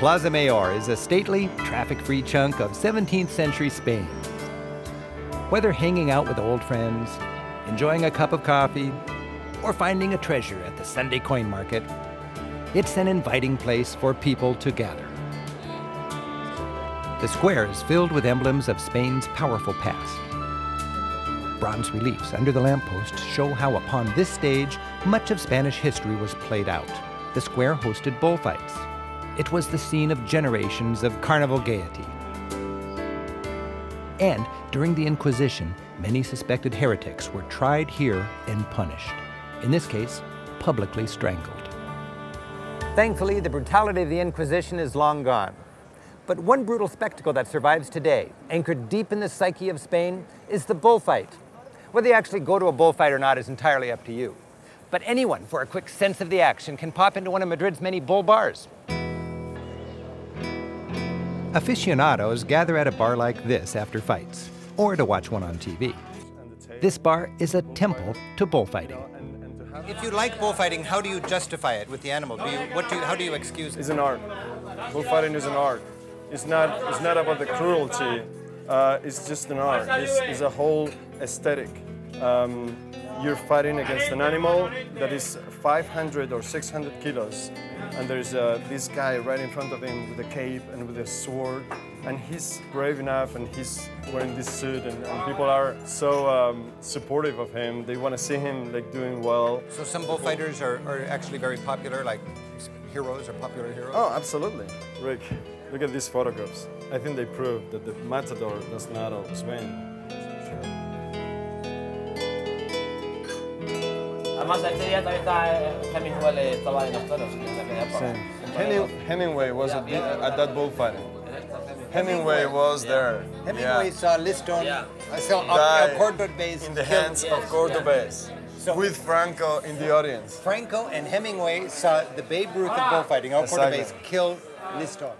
Plaza Mayor is a stately, traffic free chunk of 17th century Spain. Whether hanging out with old friends, enjoying a cup of coffee, or finding a treasure at the Sunday coin market, it's an inviting place for people to gather. The square is filled with emblems of Spain's powerful past. Bronze reliefs under the lampposts show how, upon this stage, much of Spanish history was played out. The square hosted bullfights. It was the scene of generations of carnival gaiety. And during the Inquisition, many suspected heretics were tried here and punished. In this case, publicly strangled. Thankfully, the brutality of the Inquisition is long gone. But one brutal spectacle that survives today, anchored deep in the psyche of Spain, is the bullfight. Whether you actually go to a bullfight or not is entirely up to you. But anyone, for a quick sense of the action, can pop into one of Madrid's many bull bars. Aficionados gather at a bar like this after fights, or to watch one on TV. This bar is a temple to bullfighting. If you like bullfighting, how do you justify it with the animal? Do you, what do you, how do you excuse it? It's an art. Bullfighting is an art. It's not, it's not about the cruelty. Uh, it's just an art. It's, it's a whole aesthetic. Um, you're fighting against an animal that is 500 or 600 kilos, and there's uh, this guy right in front of him with a cape and with a sword, and he's brave enough, and he's wearing this suit, and, and people are so um, supportive of him. They want to see him like doing well. So some bullfighters are, are actually very popular, like heroes or popular heroes? Oh, absolutely. Rick, look at these photographs. I think they prove that the matador does not swim. Además, este día también está Hemingway estaba en Australia, Sí. Henning, Hemingway was at, the- at that bullfighting. Hemingway was there. Hemingway Yeah. saw Liston, Yeah. I saw Died Cordobés in the killed. hands of Cordobés, So- with Franco in the audience. Franco and Hemingway saw the Babe Ruth of bullfighting, El Exactly. Cordobés kill Liston.